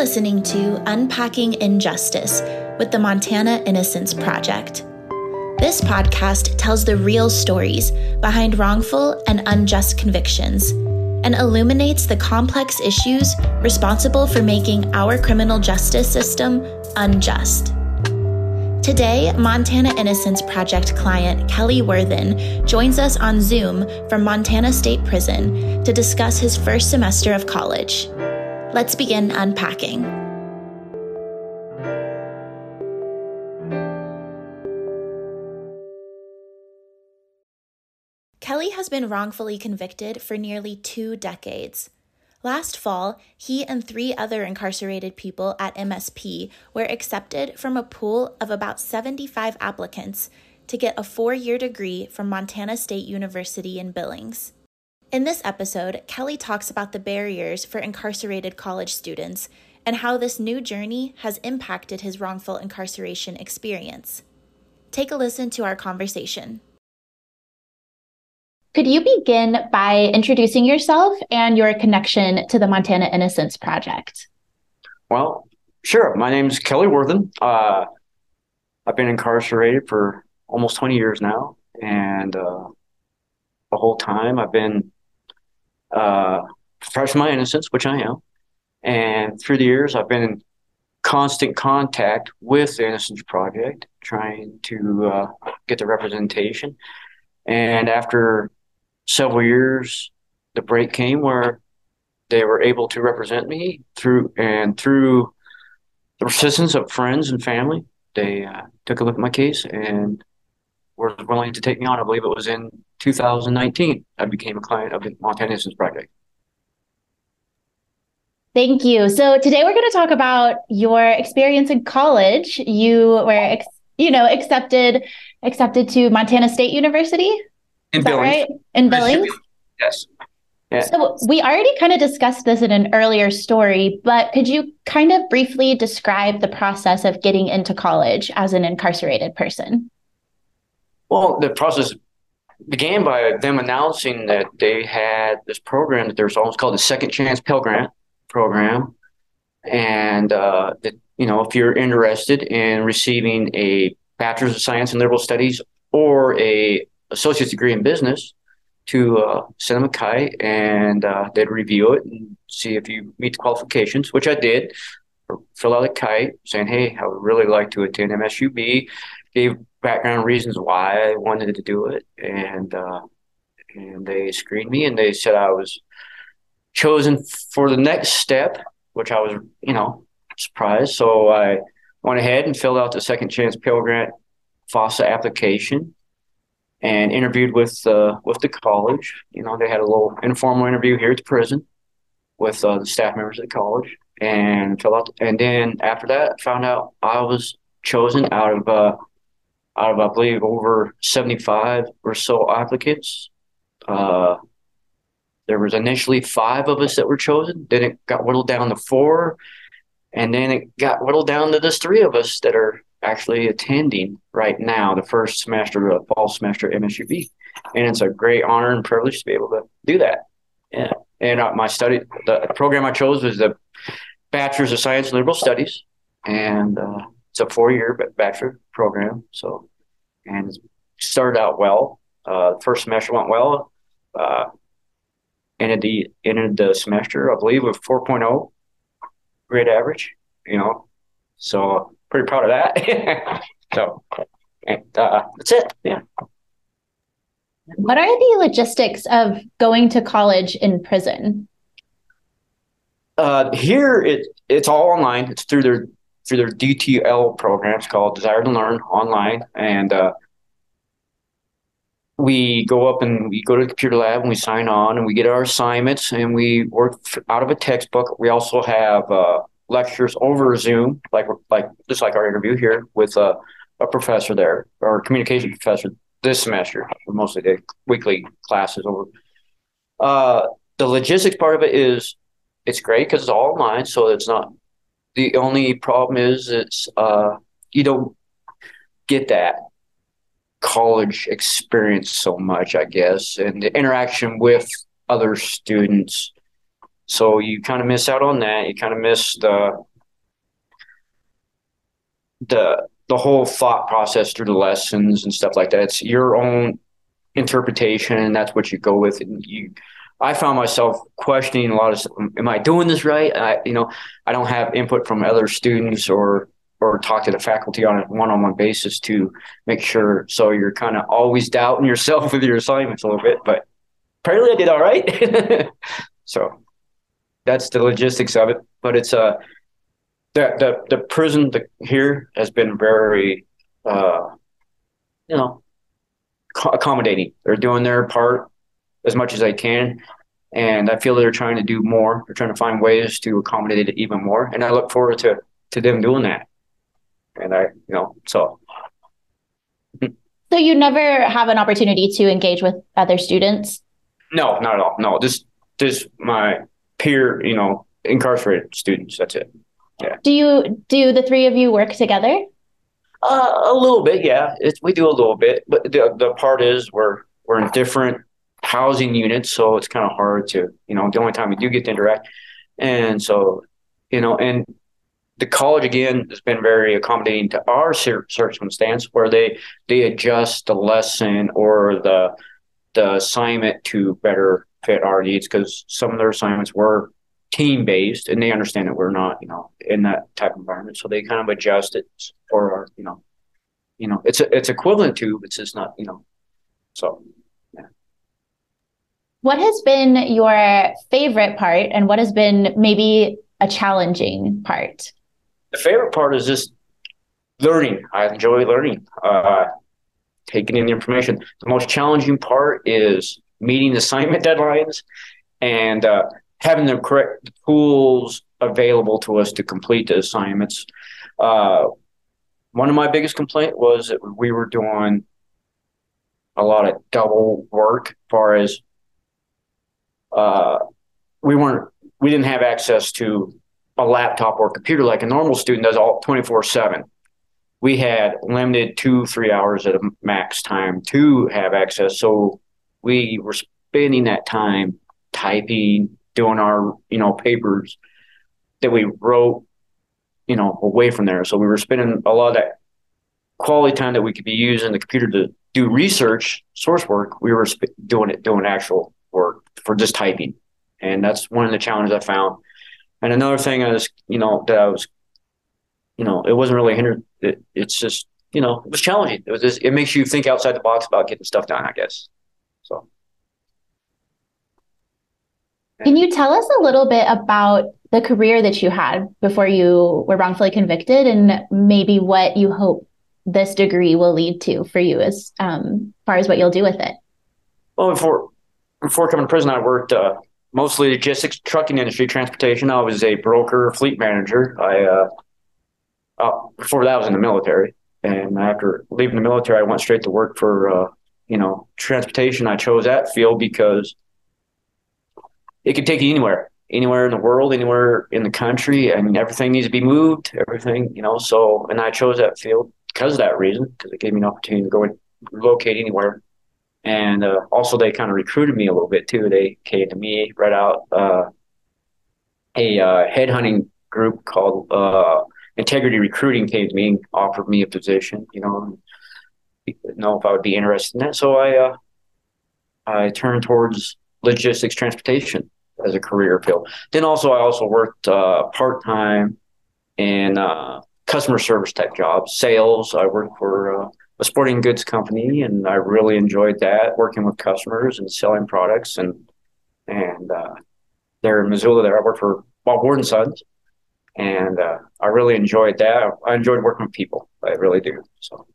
Listening to Unpacking Injustice with the Montana Innocence Project. This podcast tells the real stories behind wrongful and unjust convictions and illuminates the complex issues responsible for making our criminal justice system unjust. Today, Montana Innocence Project client Kelly Worthan joins us on Zoom from Montana State Prison to discuss his first semester of college. Let's begin unpacking. Kelly has been wrongfully convicted for nearly two decades. Last fall, he and three other incarcerated people at MSP were accepted from a pool of about 75 applicants to get a four year degree from Montana State University in Billings. In this episode, Kelly talks about the barriers for incarcerated college students and how this new journey has impacted his wrongful incarceration experience. Take a listen to our conversation. Could you begin by introducing yourself and your connection to the Montana Innocence Project? Well, sure. My name is Kelly Worthan. Uh, I've been incarcerated for almost 20 years now. And uh, the whole time I've been uh, fresh my innocence, which I am. And through the years, I've been in constant contact with the Innocence Project, trying to uh, get the representation. And after several years, the break came where they were able to represent me through and through the persistence of friends and family. They uh, took a look at my case and were willing to take me on. I believe it was in 2019. I became a client of the Montana Innocence Project. Thank you. So today we're going to talk about your experience in college. You were, you know, accepted accepted to Montana State University. In Billings. Right? In Billings. Yes. Yeah. So we already kind of discussed this in an earlier story, but could you kind of briefly describe the process of getting into college as an incarcerated person? Well, the process began by them announcing that they had this program that there's almost called the Second Chance Pell Grant program, and uh, that you know if you're interested in receiving a Bachelor's of Science in Liberal Studies or a associate's degree in business, to uh, send a and uh, they'd review it and see if you meet the qualifications, which I did. Fill out a kite saying, "Hey, I would really like to attend MSUB." Gave background reasons why I wanted to do it, and uh, and they screened me and they said I was chosen for the next step, which I was, you know, surprised. So I went ahead and filled out the Second Chance Pell Grant FAFSA application and interviewed with uh, with the college. You know, they had a little informal interview here at the prison with uh, the staff members at the college, and filled out. And then after that, found out I was chosen out of uh, out of I believe over seventy five or so applicants. Uh, there was initially five of us that were chosen. Then it got whittled down to four, and then it got whittled down to just three of us that are actually attending right now the first semester of fall semester at MSUB, and it's a great honor and privilege to be able to do that. Yeah, and uh, my study, the program I chose was the Bachelor's of Science Liberal Studies, and uh, it's a four-year bachelor program. So, and it started out well. Uh, first semester went well. Uh, ended the ended the semester, I believe, with 4.0 grade average. You know, so pretty proud of that. so and, uh, that's it. Yeah. What are the logistics of going to college in prison? Uh, here it it's all online. It's through their through their D2L programs called Desire to Learn online, and uh, we go up and we go to the computer lab and we sign on and we get our assignments and we work out of a textbook. We also have uh, lectures over Zoom, like like just like our interview here with a, a professor there, or communication professor this semester. Mostly the weekly classes over. Uh, the logistics part of it is it's great because it's all online, so it's not. The only problem is it's uh, you don't get that college experience so much, I guess, and the interaction with other students So you kind of miss out on that. You kind of miss the the the whole thought process through the lessons and stuff like that. It's your own interpretation, and that's what you go with. And you, I found myself questioning a lot of, am I doing this right? I, you know, I don't have input from other students or or talk to the faculty on a one-on-one basis to make sure. So you're kind of always doubting yourself with your assignments a little bit, but apparently I did all right. so that's the logistics of it. But it's a uh, the the the prison the, here has been very, uh, you know, accommodating. They're doing their part as much as I can. And I feel they're trying to do more. They're trying to find ways to accommodate it even more. And I look forward to, to them doing that. And I, you know, so. So you never have an opportunity to engage with other students? No, not at all. No, just, just my peer, you know, incarcerated students. That's it. Yeah. Do you, do the three of you work together? Uh, a little bit, yeah. It's, we do a little bit, but the the part is we're we're in different housing units, so it's kind of hard to you know the only time we do get to interact, and so you know, and the college again has been very accommodating to our circumstance where they they adjust the lesson or the the assignment to better fit our needs because some of their assignments were team based and they understand that we're not you know in that type of environment. So they kind of adjust it for our you know you know it's a, it's equivalent to it's just not you know so what has been your favorite part and what has been maybe a challenging part? The favorite part is just learning. I enjoy learning uh taking in the information. The most challenging part is meeting assignment deadlines and uh having the correct tools available to us to complete the assignments. Uh, one of my biggest complaint was that we were doing a lot of double work as far as uh, we weren't we didn't have access to a laptop or computer like a normal student does all 24 7 we had limited two three hours at a max time to have access. So we were spending that time typing doing our you know papers that we wrote you know away from there. So we were spending a lot of that quality time that we could be using the computer to do research source work. We were sp- doing it doing actual work for just typing. And that's one of the challenges i found. And another thing is you know that i was you know it wasn't really hindered. It, it's just you know it was challenging. It was just, it makes you think outside the box about getting stuff done i guess. So. Can you tell us a little bit about the career that you had before you were wrongfully convicted and maybe what you hope this degree will lead to for you as um, far as what you'll do with it? Well, before before coming to prison, I worked uh, mostly logistics, trucking industry, transportation. I was a broker, fleet manager. I uh, uh, before that, I was in the military, and after leaving the military, I went straight to work for uh, you know transportation. I chose that field because it could take you anywhere, anywhere in the world, anywhere in the country. and everything needs to be moved, everything, you know. So, and I chose that field because of that reason, because it gave me an opportunity to go and locate anywhere. And uh, also, they kind of recruited me a little bit too. They came to me right out uh, a uh, headhunting group called uh, Integrity Recruiting came to me and offered me a position. You know, know if I would be interested in that. So I uh, I turned towards logistics transportation as a career field. Then also, I also worked uh, part time in customer service type jobs, sales. I worked for a sporting goods company, and I really enjoyed that working with customers and selling products. And and uh, there in Missoula, there I worked for Bob Ward and Sons, and uh, I really enjoyed that. I enjoyed working with people. I really do. So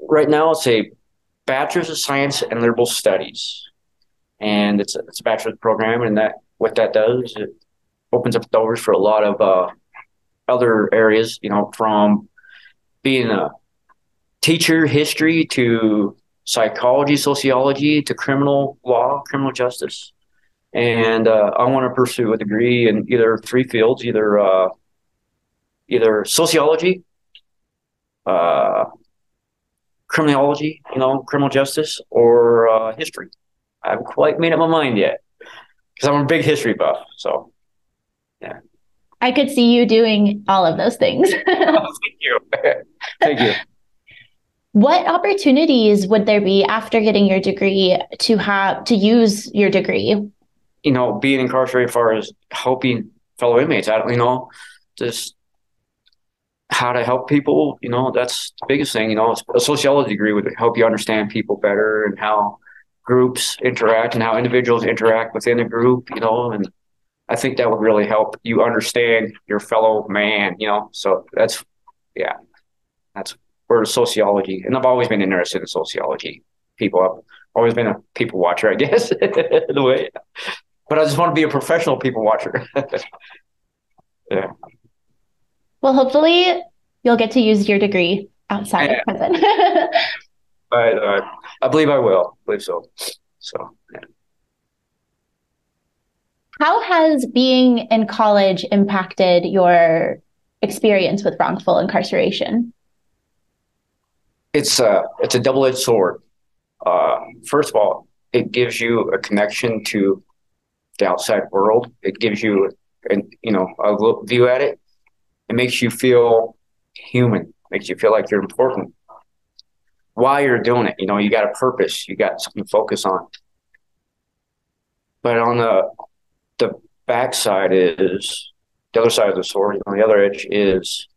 right now, I'll say Bachelor's of Science and Liberal Studies, and it's a, it's a bachelor's program, and that what that does it opens up doors for a lot of uh, other areas. You know, from being a teacher, history to psychology, sociology to criminal law, criminal justice, and uh, I want to pursue a degree in either three fields, either uh, either sociology, uh, criminology, you know, criminal justice, or uh, history. I haven't quite made up my mind yet. because I'm a big history buff. So, yeah. I could see you doing all of those things. oh, thank you. thank you. What opportunities would there be after getting your degree to have to use your degree? You know, being incarcerated as far as helping fellow inmates. I don't, you know, just how to help people. You know, that's the biggest thing. You know, a sociology degree would help you understand people better and how groups interact and how individuals interact within a group. You know, and I think that would really help you understand your fellow man. You know, so that's yeah, that's where sociology. And I've always been interested in sociology. People, I've always been a people watcher, I guess, the way. But I just want to be a professional people watcher. yeah. Well, hopefully you'll get to use your degree outside yeah. of prison. I, uh, I believe I will. I believe so. So. Yeah. How has being in college impacted your experience with wrongful incarceration? It's a it's a double edged sword. Uh, first of all, it gives you a connection to the outside world. It gives you, an, you know, a view at it. It makes you feel human. Makes you feel like you're important. Why you're doing it, you know, you got a purpose. You got something to focus on. But on the the backside is the other side of the sword. On the other edge is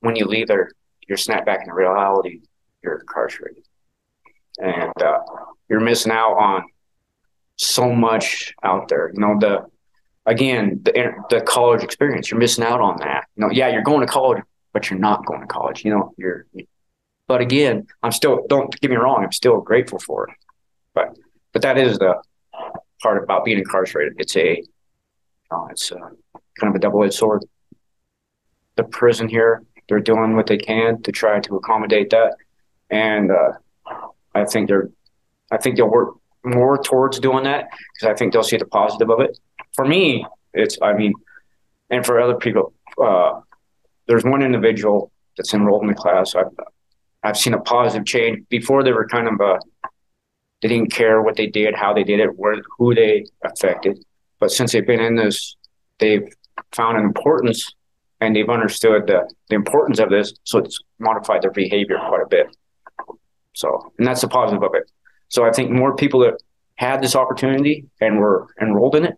when you leave there, you're snapped back into reality. You're incarcerated, and uh, you're missing out on so much out there. You know the again the the college experience. You're missing out on that. You know, yeah, you're going to college, but you're not going to college. You know, you're. But again, I'm still. Don't get me wrong. I'm still grateful for it. But but that is the part about being incarcerated. It's a. Uh, it's a, kind of a double edged sword. The prison here, they're doing what they can to try to accommodate that, and uh, I think they're. I think they'll work more towards doing that because I think they'll see the positive of it. For me, it's I mean, and for other people, uh, there's one individual that's enrolled in the class. I've I've seen a positive change. Before they were kind of uh, they didn't care what they did, how they did it, where who they affected. But since they've been in this, they've found an importance and they've understood the, the importance of this. So it's modified their behavior quite a bit. So, and that's the positive of it. So I think more people that had this opportunity and were enrolled in it,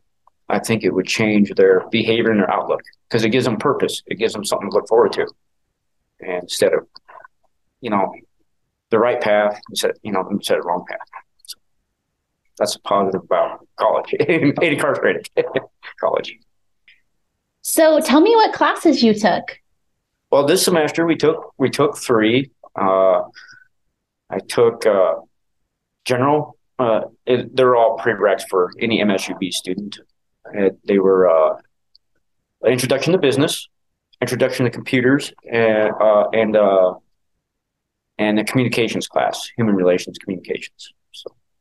I think it would change their behavior and their outlook because it gives them purpose. It gives them something to look forward to. And instead of, you know, the right path instead, you know, instead of wrong path. That's a positive about college, being incarcerated college. So tell me what classes you took. Well, this semester we took we took three. Uh, I took uh, general. Uh, it, they're all prereqs for any MSUB student. It, they were uh, introduction to business, introduction to computers, and uh, and uh, and a communications class, human relations communications.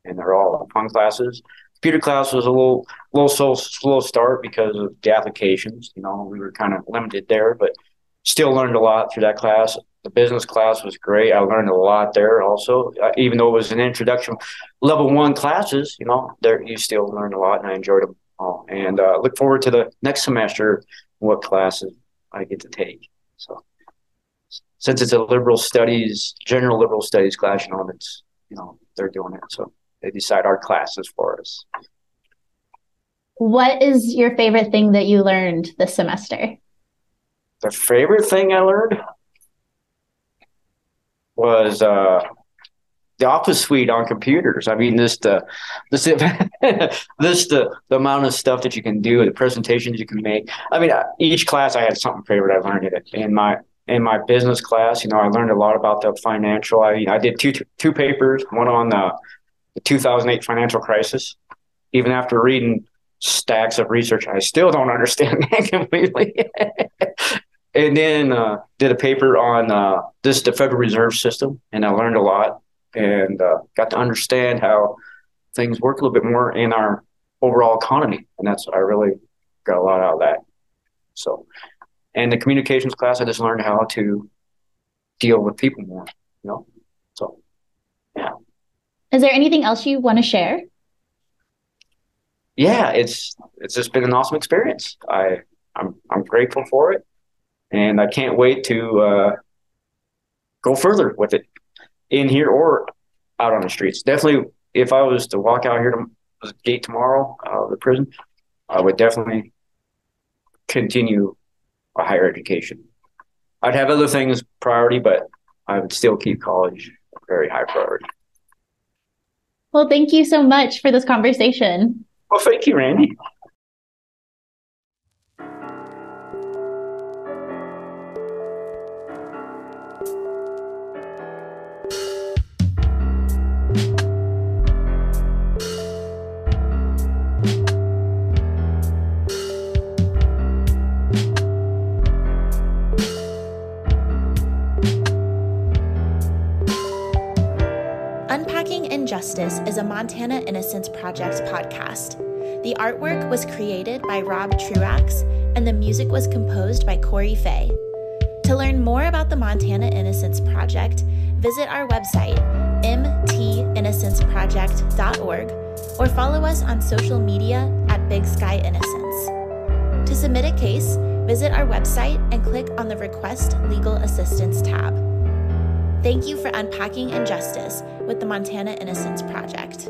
And they're all fun classes. Computer class was a little little so slow start because of the applications. You know, we were kind of limited there, but still learned a lot through that class. The business class was great. I learned a lot there also, uh, even though it was an introduction level one classes. You know, there you still learned a lot, and I enjoyed them all. And uh, look forward to the next semester, what classes I get to take. So, since it's a liberal studies, general liberal studies class, you know, it's you know they're doing it, so they decide our classes for us. What is your favorite thing that you learned this semester? The favorite thing I learned was uh, the office suite on computers. I mean, this the this this the the amount of stuff that you can do, the presentations you can make. I mean, uh, each class I had something favorite I learned in it. In my in my business class, you know, I learned a lot about the financial. I I did two two papers, one on the, the 2008 financial crisis. Even after reading stacks of research, I still don't understand that completely and then uh, did a paper on uh, this the Federal Reserve System, and I learned a lot and uh, got to understand how things work a little bit more in our overall economy, and that's I really got a lot out of that. So, and the communications class, I just learned how to deal with people more. You know. Is there anything else you want to share? yeah, it's it's just been an awesome experience. I I'm I'm grateful for it, and I can't wait to uh, go further with it in here or out on the streets. Definitely, if I was to walk out here to the gate tomorrow, uh, the prison, I would definitely continue a higher education. I'd have other things priority, but I would still keep college very high priority. Well, thank you so much for this conversation. Well, thank you, Randy. Justice is a Montana Innocence Project podcast. The artwork was created by Rob Truax, and the music was composed by Corey Fay. To learn more about the Montana Innocence Project, visit our website, mtinnocenceproject.org, or follow us on social media at Big Sky Innocence. To submit a case, visit our website and click on the Request Legal Assistance tab. Thank you for unpacking injustice with the Montana Innocence Project.